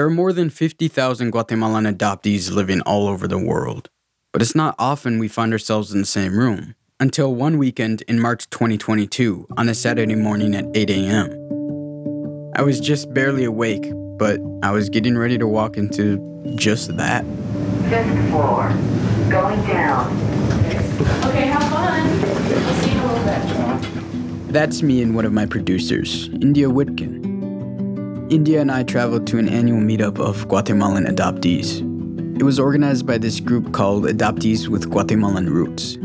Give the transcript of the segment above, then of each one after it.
There are more than 50,000 Guatemalan adoptees living all over the world, but it's not often we find ourselves in the same room. Until one weekend in March 2022 on a Saturday morning at 8 a.m. I was just barely awake, but I was getting ready to walk into just that. Fifth floor. Going down. Okay, have fun. I'll see you in a little bit. That's me and one of my producers, India Whitkin. India and I traveled to an annual meetup of Guatemalan adoptees. It was organized by this group called Adoptees with Guatemalan Roots.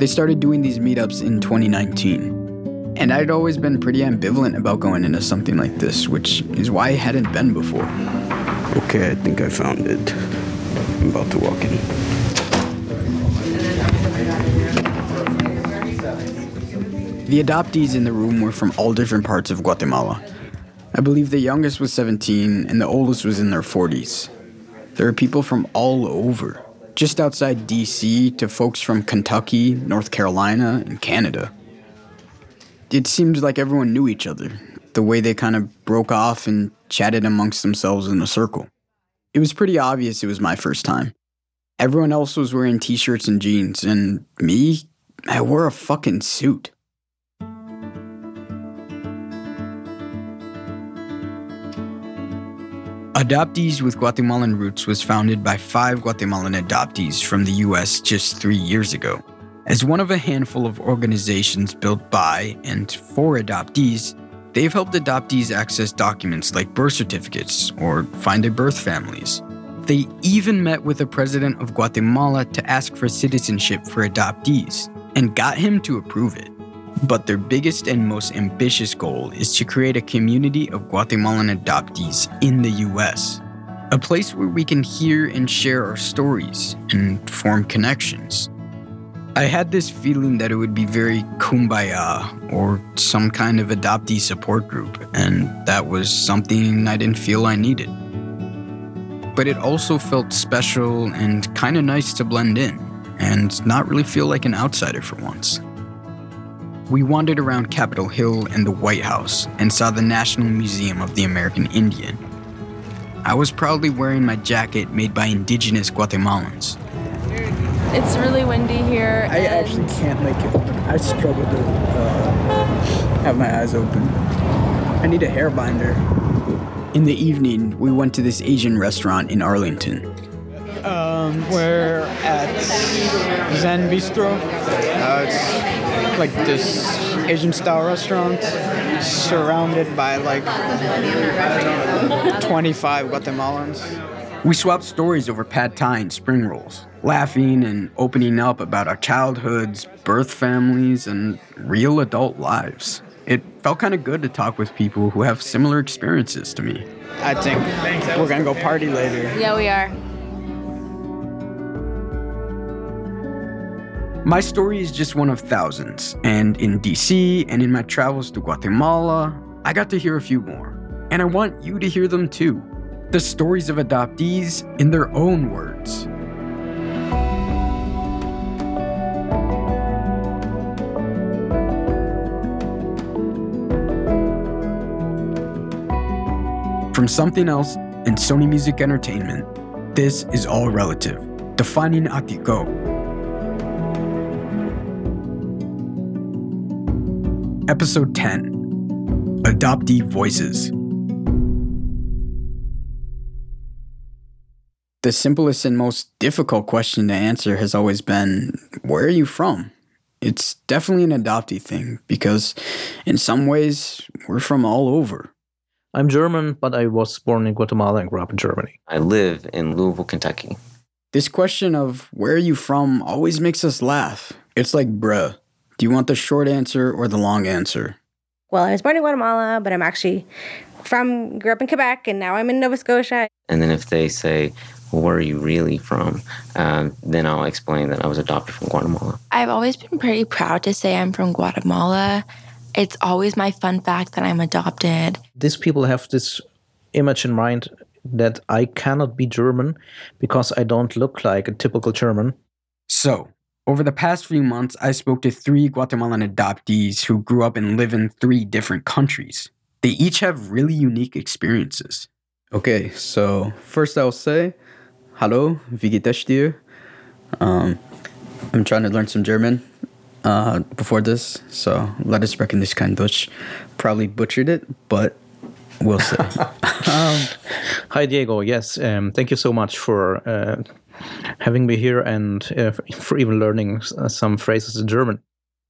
They started doing these meetups in 2019. And I'd always been pretty ambivalent about going into something like this, which is why I hadn't been before. Okay, I think I found it. I'm about to walk in. The adoptees in the room were from all different parts of Guatemala. I believe the youngest was 17 and the oldest was in their 40s. There are people from all over, just outside DC to folks from Kentucky, North Carolina, and Canada. It seemed like everyone knew each other, the way they kind of broke off and chatted amongst themselves in a circle. It was pretty obvious it was my first time. Everyone else was wearing t shirts and jeans, and me, I wore a fucking suit. Adoptees with Guatemalan Roots was founded by five Guatemalan adoptees from the US just three years ago. As one of a handful of organizations built by and for adoptees, they've helped adoptees access documents like birth certificates or find their birth families. They even met with the president of Guatemala to ask for citizenship for adoptees and got him to approve it. But their biggest and most ambitious goal is to create a community of Guatemalan adoptees in the US. A place where we can hear and share our stories and form connections. I had this feeling that it would be very kumbaya or some kind of adoptee support group, and that was something I didn't feel I needed. But it also felt special and kind of nice to blend in and not really feel like an outsider for once. We wandered around Capitol Hill and the White House and saw the National Museum of the American Indian. I was proudly wearing my jacket made by indigenous Guatemalans. It's really windy here. I actually can't make it open. I struggle to uh, have my eyes open. I need a hair binder. In the evening, we went to this Asian restaurant in Arlington. Um, we're at Zen Bistro. Uh, it's like this Asian style restaurant surrounded by like 25 Guatemalans. We swapped stories over pad thai and spring rolls, laughing and opening up about our childhoods, birth families, and real adult lives. It felt kind of good to talk with people who have similar experiences to me. I think we're gonna go party later. Yeah, we are. My story is just one of thousands, and in DC and in my travels to Guatemala, I got to hear a few more. And I want you to hear them too. The stories of adoptees in their own words. From Something Else and Sony Music Entertainment, this is All Relative, defining Aa Tiko'. Episode 10 Adoptee Voices. The simplest and most difficult question to answer has always been Where are you from? It's definitely an adoptee thing because, in some ways, we're from all over. I'm German, but I was born in Guatemala and grew up in Germany. I live in Louisville, Kentucky. This question of where are you from always makes us laugh. It's like, bruh, do you want the short answer or the long answer? Well, I was born in Guatemala, but I'm actually from, grew up in Quebec, and now I'm in Nova Scotia. And then if they say, well, where are you really from? Um, then I'll explain that I was adopted from Guatemala. I've always been pretty proud to say I'm from Guatemala. It's always my fun fact that I'm adopted. These people have this image in mind that I cannot be German because I don't look like a typical German. So, over the past few months, I spoke to three Guatemalan adoptees who grew up and live in three different countries. They each have really unique experiences. Okay, so first I'll say, es dir? Um, I'm trying to learn some German uh, before this, so let us sprechen this kein Deutsch. Probably butchered it, but we'll see. um, Hi, Diego. Yes, um, thank you so much for uh, having me here and uh, for even learning s- uh, some phrases in German.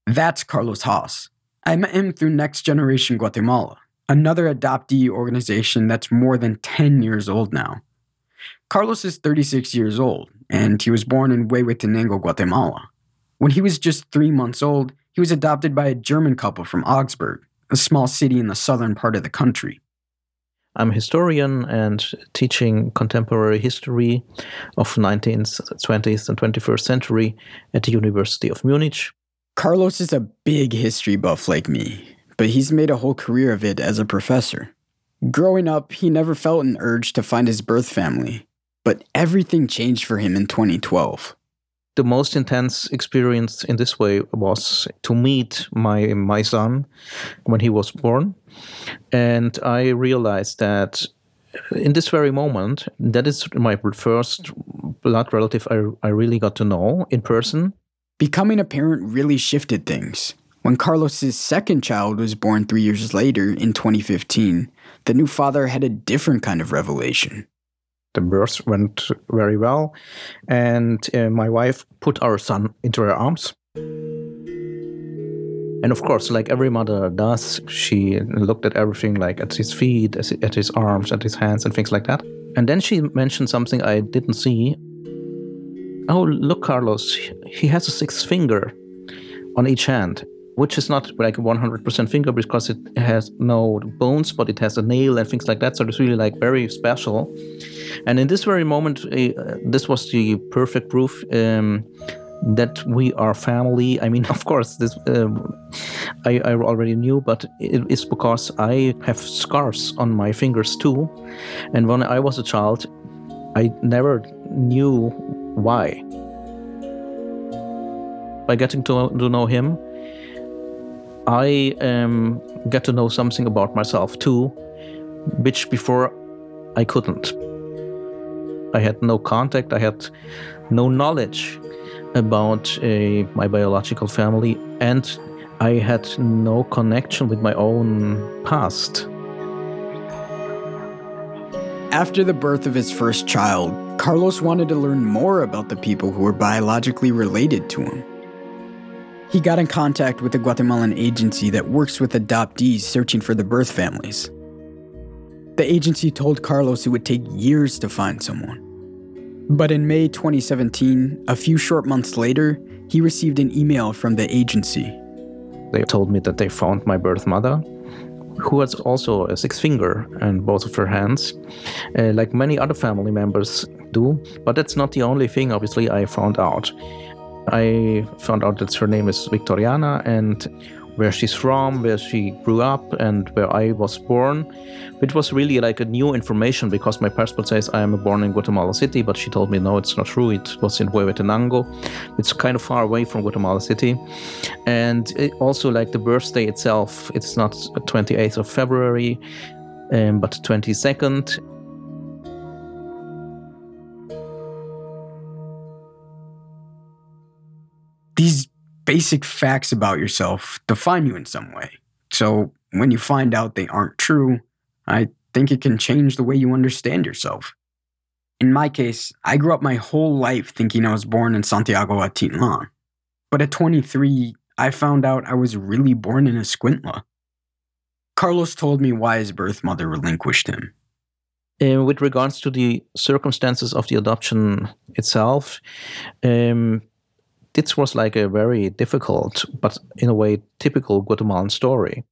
That's Carlos Haas. I met him through Next Generation Guatemala, another adoptee organization that's more than 10 years old now. Carlos is 36 years old, and he was born in Huehuetenango, Guatemala. When he was just three months old, he was adopted by a German couple from Augsburg, a small city in the southern part of the country. I'm a historian and teaching contemporary history of 19th, 20th, and 21st century at the University of Munich. Carlos is a big history buff like me, but he's made a whole career of it as a professor. Growing up, he never felt an urge to find his birth family, but everything changed for him in 2012. The most intense experience in this way was to meet my my son when he was born, and I realized that in this very moment, that is my first blood relative I, I really got to know in person. Becoming a parent really shifted things. When Carlos's second child was born three years later in 2015, the new father had a different kind of revelation. The birth went very well, and uh, my wife put our son into her arms. And of course, like every mother does, she looked at everything like at his feet, at his arms, at his hands, and things like that. And then she mentioned something I didn't see. Oh, look, Carlos, he has a sixth finger on each hand, which is not like a 100% finger because it has no bones, but it has a nail and things like that. So it's really like very special. And in this very moment, uh, this was the perfect proof um, that we are family. I mean, of course, this um, I, I already knew, but it is because I have scars on my fingers too. And when I was a child, I never knew why. By getting to, to know him, I um, get to know something about myself too, which before I couldn't. I had no contact, I had no knowledge about uh, my biological family, and I had no connection with my own past. After the birth of his first child, Carlos wanted to learn more about the people who were biologically related to him. He got in contact with a Guatemalan agency that works with adoptees searching for the birth families. The agency told Carlos it would take years to find someone. But in May 2017, a few short months later, he received an email from the agency. They told me that they found my birth mother, who has also a six finger in both of her hands, uh, like many other family members do. But that's not the only thing, obviously, I found out. I found out that her name is Victoriana and where she's from, where she grew up, and where I was born, which was really like a new information because my passport says I am born in Guatemala City, but she told me no, it's not true. It was in Huehuetenango. It's kind of far away from Guatemala City, and also like the birthday itself, it's not 28th of February, um, but 22nd. These basic facts about yourself define you in some way. So when you find out they aren't true, I think it can change the way you understand yourself. In my case, I grew up my whole life thinking I was born in Santiago Atitlan. But at 23, I found out I was really born in Escuintla. Carlos told me why his birth mother relinquished him. Uh, with regards to the circumstances of the adoption itself, um, this was like a very difficult, but in a way typical Guatemalan story.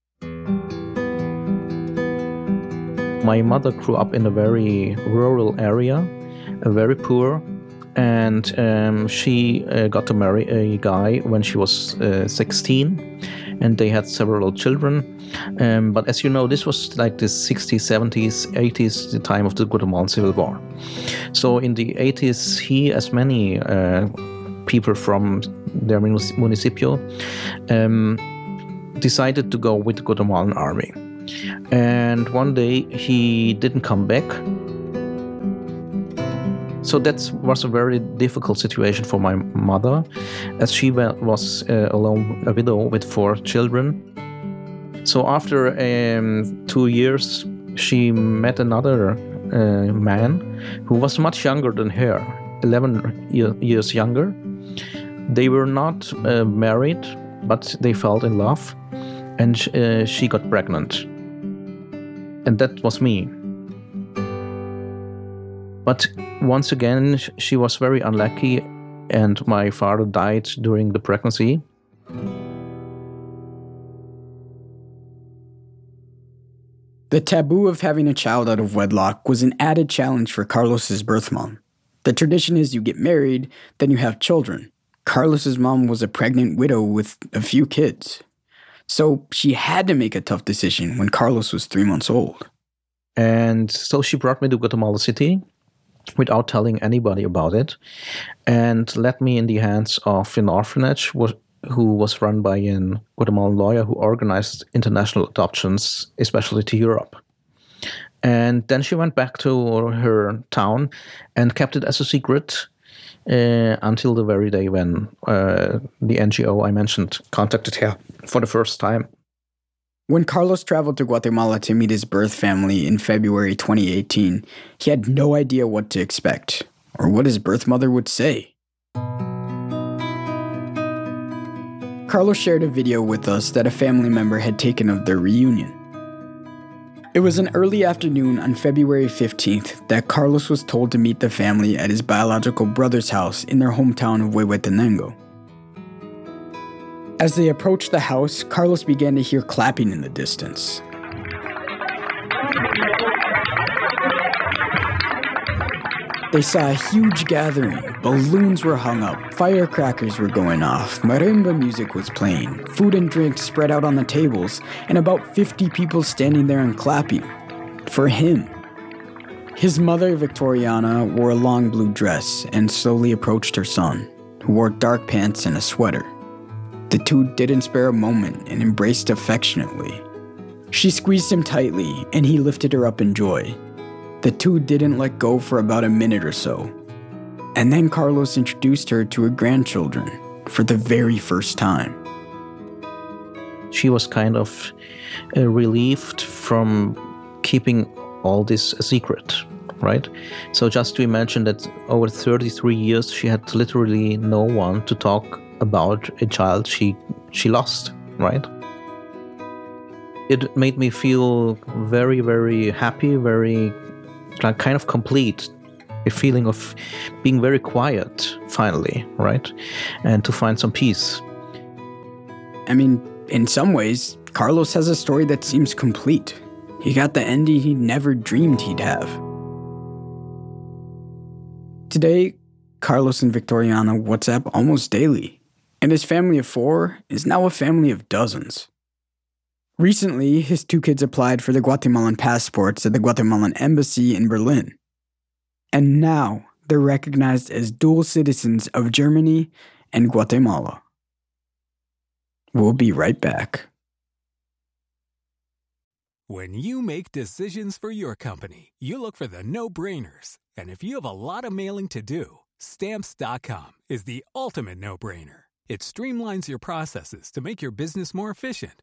My mother grew up in a very rural area, very poor, and um, she uh, got to marry a guy when she was uh, 16, and they had several children. Um, but as you know, this was like the 60s, 70s, 80s, the time of the Guatemalan Civil War. So in the 80s, he, as many uh, people from their municipio, um, decided to go with the Guatemalan army. And one day he didn't come back. So that was a very difficult situation for my mother, as she was uh, alone, a widow with four children. So after um, two years, she met another uh, man who was much younger than her, 11 year, years younger. They were not uh, married, but they fell in love, and sh- uh, she got pregnant. And that was me. But once again, sh- she was very unlucky, and my father died during the pregnancy. The taboo of having a child out of wedlock was an added challenge for Carlos's birth mom. The tradition is you get married, then you have children. Carlos's mom was a pregnant widow with a few kids. So she had to make a tough decision when Carlos was three months old. And so she brought me to Guatemala City without telling anybody about it and led me in the hands of an orphanage who was run by a Guatemalan lawyer who organized international adoptions, especially to Europe. And then she went back to her town and kept it as a secret uh, until the very day when uh, the NGO I mentioned contacted her for the first time. When Carlos traveled to Guatemala to meet his birth family in February 2018, he had no idea what to expect or what his birth mother would say. Carlos shared a video with us that a family member had taken of their reunion. It was an early afternoon on February 15th that Carlos was told to meet the family at his biological brother's house in their hometown of Huehuetenango. As they approached the house, Carlos began to hear clapping in the distance. They saw a huge gathering. Balloons were hung up, firecrackers were going off, marimba music was playing, food and drinks spread out on the tables, and about 50 people standing there and clapping. For him. His mother, Victoriana, wore a long blue dress and slowly approached her son, who wore dark pants and a sweater. The two didn't spare a moment and embraced affectionately. She squeezed him tightly, and he lifted her up in joy. The two didn't let go for about a minute or so. And then Carlos introduced her to her grandchildren for the very first time. she was kind of uh, relieved from keeping all this a secret, right? So just to imagine that over 33 years she had literally no one to talk about a child she she lost, right? It made me feel very very happy, very like kind of complete. A feeling of being very quiet finally, right? And to find some peace. I mean, in some ways, Carlos has a story that seems complete. He got the ending he never dreamed he'd have. Today, Carlos and Victoriana WhatsApp almost daily, and his family of four is now a family of dozens. Recently, his two kids applied for the Guatemalan passports at the Guatemalan embassy in Berlin. And now they're recognized as dual citizens of Germany and Guatemala. We'll be right back. When you make decisions for your company, you look for the no brainers. And if you have a lot of mailing to do, stamps.com is the ultimate no brainer. It streamlines your processes to make your business more efficient,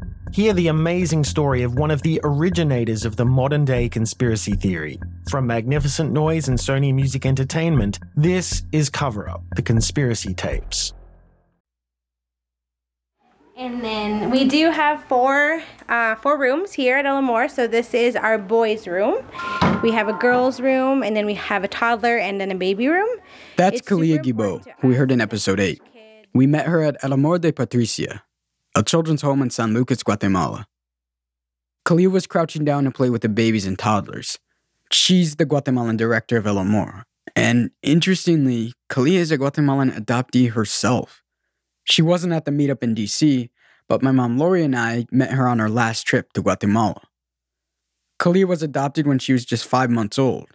Hear the amazing story of one of the originators of the modern day conspiracy theory. From Magnificent Noise and Sony Music Entertainment, this is Cover Up, the conspiracy tapes. And then we do have four uh, four rooms here at El Amor. So this is our boys' room. We have a girls' room, and then we have a toddler and then a baby room. That's Kalia Guibault, who we heard in episode 8. We met her at El Amor de Patricia, a children's home in San Lucas, Guatemala. Kalia was crouching down to play with the babies and toddlers. She's the Guatemalan director of El Amor. And interestingly, Kalia is a Guatemalan adoptee herself. She wasn't at the meetup in DC, but my mom Lori and I met her on our last trip to Guatemala. Kalia was adopted when she was just five months old.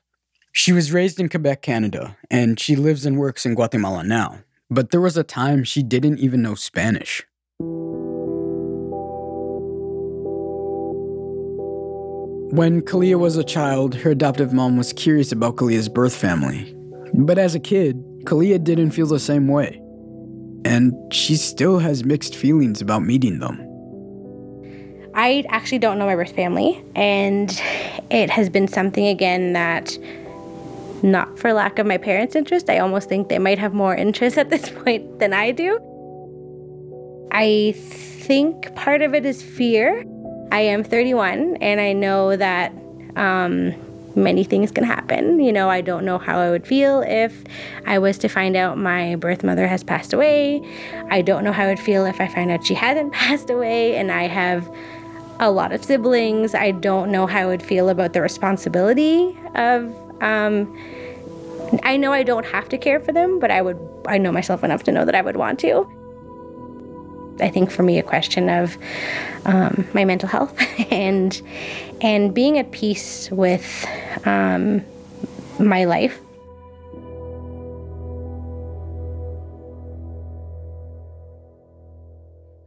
She was raised in Quebec, Canada, and she lives and works in Guatemala now. But there was a time she didn't even know Spanish. When Kalia was a child, her adoptive mom was curious about Kalia's birth family. But as a kid, Kalia didn't feel the same way. And she still has mixed feelings about meeting them. I actually don't know my birth family, and it has been something again that, not for lack of my parents' interest, I almost think they might have more interest at this point than I do. I think part of it is fear. I am 31, and I know that um, many things can happen. You know, I don't know how I would feel if I was to find out my birth mother has passed away. I don't know how I would feel if I find out she hasn't passed away and I have a lot of siblings. I don't know how I would feel about the responsibility of. Um, I know I don't have to care for them, but I would. I know myself enough to know that I would want to. I think for me, a question of um, my mental health and and being at peace with um, my life.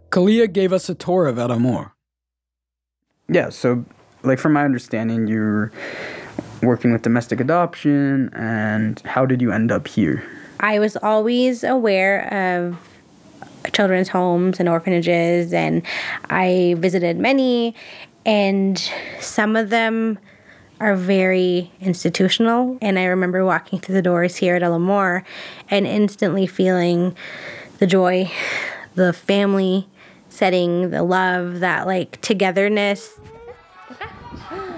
Kalia gave us a tour of El Amor. Yeah, so, like, from my understanding, you're working with domestic adoption, and how did you end up here? I was always aware of children's homes and orphanages, and I visited many, and some of them are very institutional. And I remember walking through the doors here at El Amor and instantly feeling the joy, the family setting, the love, that like togetherness.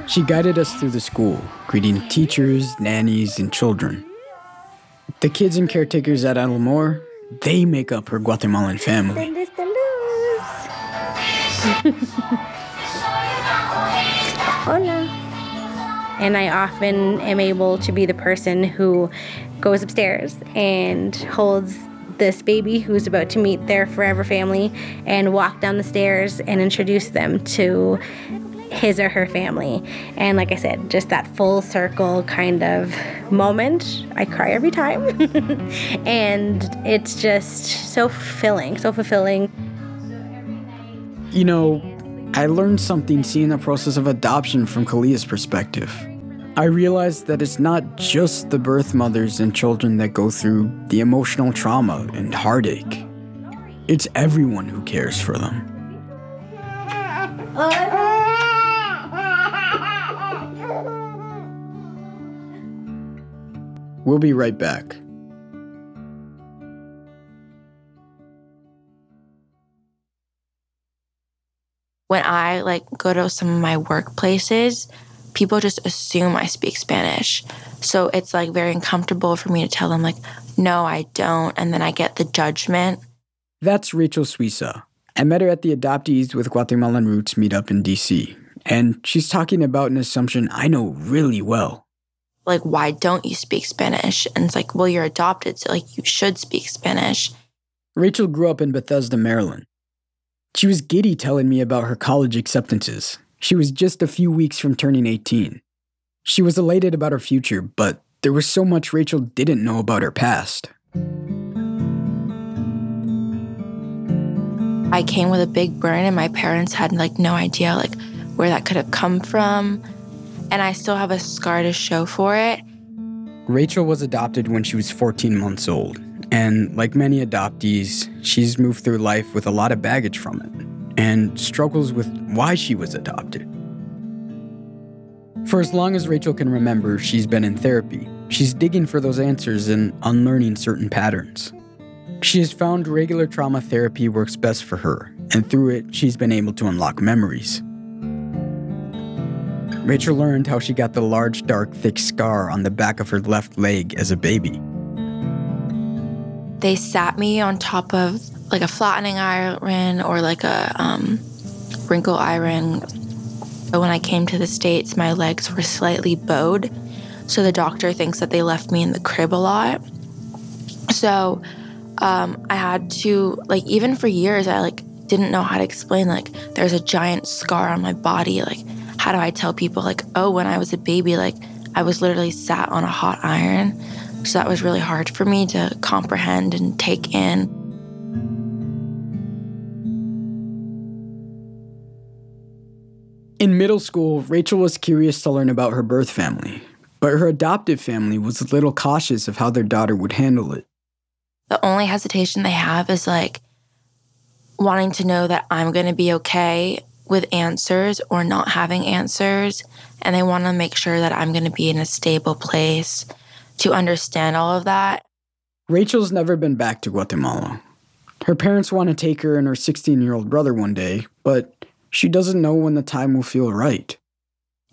She guided us through the school, greeting teachers, nannies, and children. The kids and caretakers at El Amor, they make up her Guatemalan family. Hola. And I often am able to be the person who goes upstairs and holds this baby who's about to meet their forever family and walk down the stairs and introduce them to his or her family. And like I said, just that full circle kind of moment. I cry every time. and it's just so filling, so fulfilling. You know, I learned something seeing the process of adoption from Kalia's perspective. I realized that it's not just the birth mothers and children that go through the emotional trauma and heartache. It's everyone who cares for them. Uh, We'll be right back. When I like go to some of my workplaces, people just assume I speak Spanish. So it's like very uncomfortable for me to tell them like, no, I don't, and then I get the judgment. That's Rachel Suiza. I met her at the Adoptees with Guatemalan Roots meetup in DC, and she's talking about an assumption I know really well. Like, why don't you speak Spanish? And it's like, well, you're adopted, so like you should speak Spanish. Rachel grew up in Bethesda, Maryland. She was giddy telling me about her college acceptances. She was just a few weeks from turning 18. She was elated about her future, but there was so much Rachel didn't know about her past. I came with a big burn and my parents had like no idea like where that could have come from. And I still have a scar to show for it. Rachel was adopted when she was 14 months old, And like many adoptees, she's moved through life with a lot of baggage from it and struggles with why she was adopted. For as long as Rachel can remember, she's been in therapy. She's digging for those answers and unlearning certain patterns. She has found regular trauma therapy works best for her, and through it, she's been able to unlock memories. Rachel learned how she got the large, dark, thick scar on the back of her left leg as a baby. They sat me on top of like a flattening iron or like a um, wrinkle iron. But when I came to the States, my legs were slightly bowed. So the doctor thinks that they left me in the crib a lot. So um, I had to, like, even for years, I like didn't know how to explain, like, there's a giant scar on my body. Like, how do I tell people, like, oh, when I was a baby, like, I was literally sat on a hot iron. So that was really hard for me to comprehend and take in. In middle school, Rachel was curious to learn about her birth family, but her adoptive family was a little cautious of how their daughter would handle it. The only hesitation they have is like wanting to know that I'm going to be okay with answers or not having answers. And they want to make sure that I'm going to be in a stable place to understand all of that. Rachel's never been back to Guatemala. Her parents want to take her and her 16 year old brother one day, but she doesn't know when the time will feel right.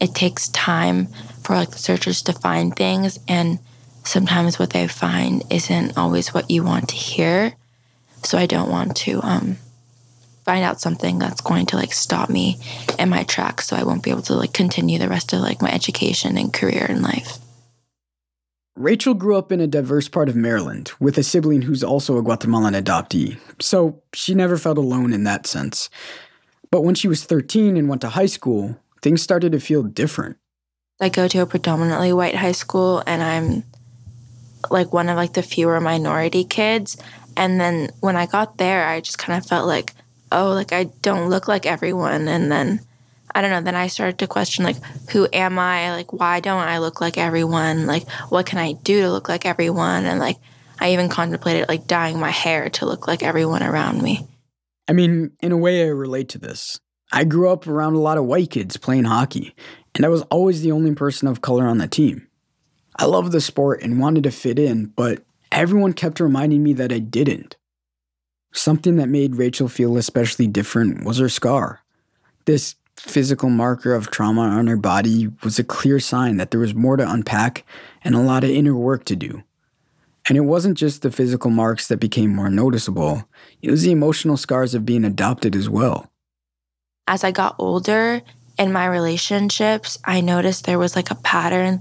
It takes time for like the searchers to find things, and sometimes what they find isn't always what you want to hear. So I don't want to um, find out something that's going to like stop me in my tracks, so I won't be able to like continue the rest of like my education and career in life. Rachel grew up in a diverse part of Maryland with a sibling who's also a Guatemalan adoptee, so she never felt alone in that sense. But when she was 13 and went to high school, things started to feel different. I go to a predominantly white high school and I'm like one of like the fewer minority kids and then when I got there I just kind of felt like oh like I don't look like everyone and then I don't know then I started to question like who am I like why don't I look like everyone like what can I do to look like everyone and like I even contemplated like dyeing my hair to look like everyone around me. I mean, in a way, I relate to this. I grew up around a lot of white kids playing hockey, and I was always the only person of color on the team. I loved the sport and wanted to fit in, but everyone kept reminding me that I didn't. Something that made Rachel feel especially different was her scar. This physical marker of trauma on her body was a clear sign that there was more to unpack and a lot of inner work to do. And it wasn't just the physical marks that became more noticeable, it was the emotional scars of being adopted as well. As I got older in my relationships, I noticed there was like a pattern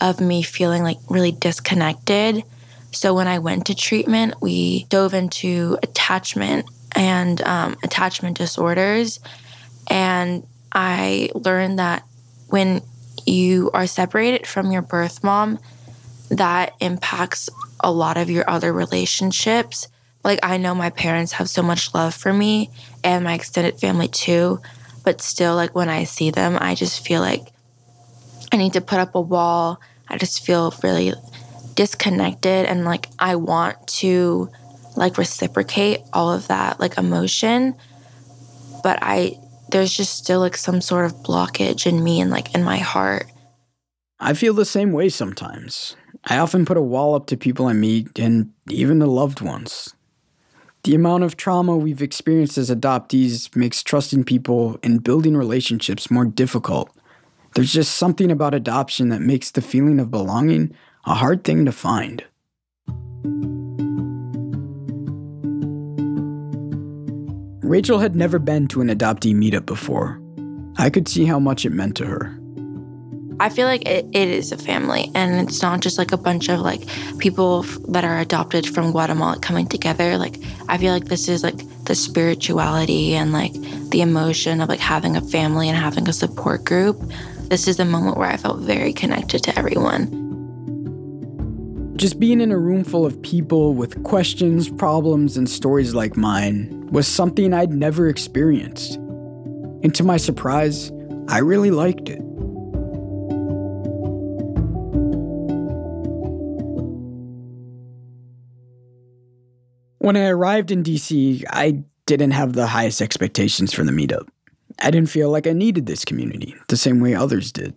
of me feeling like really disconnected. So when I went to treatment, we dove into attachment and um, attachment disorders. And I learned that when you are separated from your birth mom, that impacts a lot of your other relationships. Like, I know my parents have so much love for me and my extended family too, but still, like, when I see them, I just feel like I need to put up a wall. I just feel really disconnected and like I want to like reciprocate all of that like emotion but I there's just still like some sort of blockage in me and like in my heart. I feel the same way sometimes. I often put a wall up to people I meet and even to loved ones. The amount of trauma we've experienced as adoptees makes trusting people and building relationships more difficult. There's just something about adoption that makes the feeling of belonging a hard thing to find. Rachel had never been to an adoptee meetup before. I could see how much it meant to her. I feel like it, it is a family and it's not just like a bunch of like people f- that are adopted from Guatemala coming together. Like I feel like this is like the spirituality and like the emotion of like having a family and having a support group. This is the moment where I felt very connected to everyone. Just being in a room full of people with questions, problems, and stories like mine was something I'd never experienced. And to my surprise, I really liked it. When I arrived in DC, I didn't have the highest expectations for the meetup. I didn't feel like I needed this community the same way others did.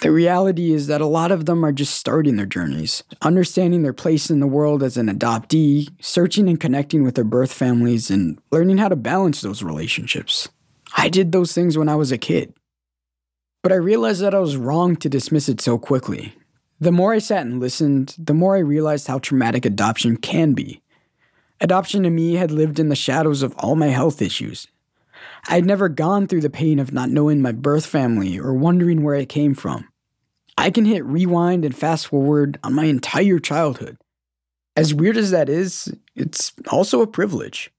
The reality is that a lot of them are just starting their journeys, understanding their place in the world as an adoptee, searching and connecting with their birth families, and learning how to balance those relationships. I did those things when I was a kid. But I realized that I was wrong to dismiss it so quickly. The more I sat and listened, the more I realized how traumatic adoption can be. Adoption to me had lived in the shadows of all my health issues. I had never gone through the pain of not knowing my birth family or wondering where I came from. I can hit rewind and fast forward on my entire childhood. As weird as that is, it's also a privilege.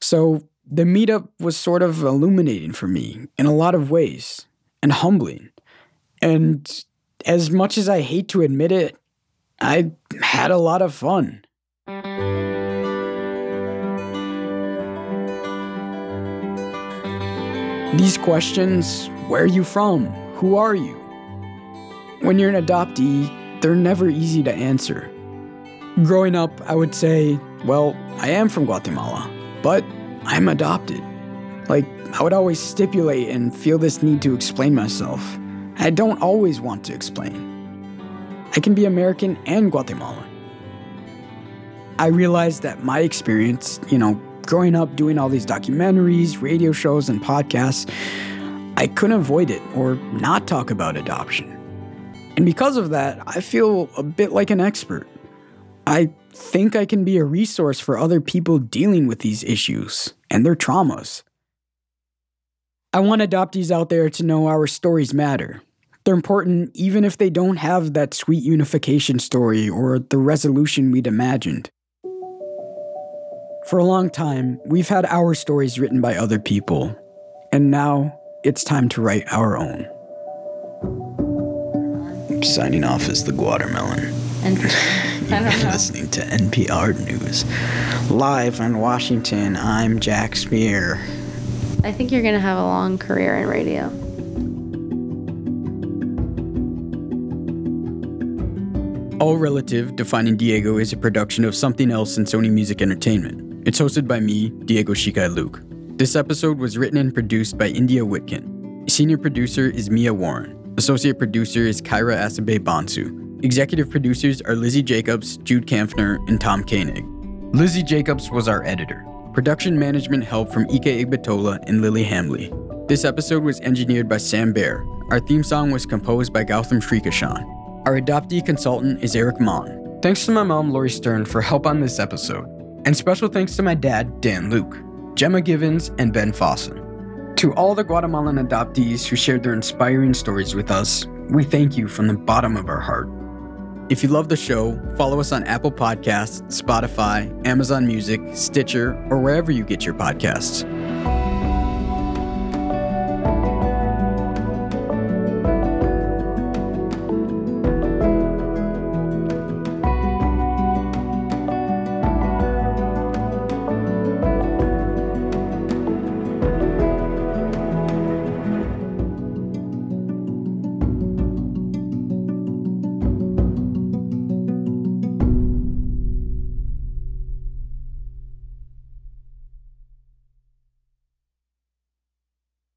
So, the meetup was sort of illuminating for me in a lot of ways and humbling. And as much as I hate to admit it, I had a lot of fun. These questions where are you from? Who are you? When you're an adoptee, they're never easy to answer. Growing up, I would say, well, I am from Guatemala, but I'm adopted. Like, I would always stipulate and feel this need to explain myself. I don't always want to explain. I can be American and Guatemalan. I realized that my experience, you know, growing up doing all these documentaries, radio shows, and podcasts, I couldn't avoid it or not talk about adoption. And because of that, I feel a bit like an expert. I think I can be a resource for other people dealing with these issues and their traumas. I want adoptees out there to know our stories matter. They're important even if they don't have that sweet unification story or the resolution we'd imagined. For a long time, we've had our stories written by other people, and now it's time to write our own. Signing off as the Guatermelon. And I don't. Listening to NPR News. Live in Washington, I'm Jack Spear. I think you're gonna have a long career in radio. All Relative Defining Diego is a production of Something Else and Sony Music Entertainment. It's hosted by me, Diego Shikai Luke. This episode was written and produced by India Whitkin. Senior producer is Mia Warren. Associate producer is Kyra Asabe Bonsu. Executive producers are Lizzie Jacobs, Jude Kampfner, and Tom Koenig. Lizzie Jacobs was our editor. Production management help from Ike Igbatola and Lily Hamley. This episode was engineered by Sam Baer. Our theme song was composed by Gautam Srikishan. Our adoptee consultant is Eric Mon. Thanks to my mom, Lori Stern, for help on this episode. And special thanks to my dad, Dan Luke, Gemma Givens, and Ben Fossen. To all the Guatemalan adoptees who shared their inspiring stories with us, we thank you from the bottom of our heart. If you love the show, follow us on Apple Podcasts, Spotify, Amazon Music, Stitcher, or wherever you get your podcasts.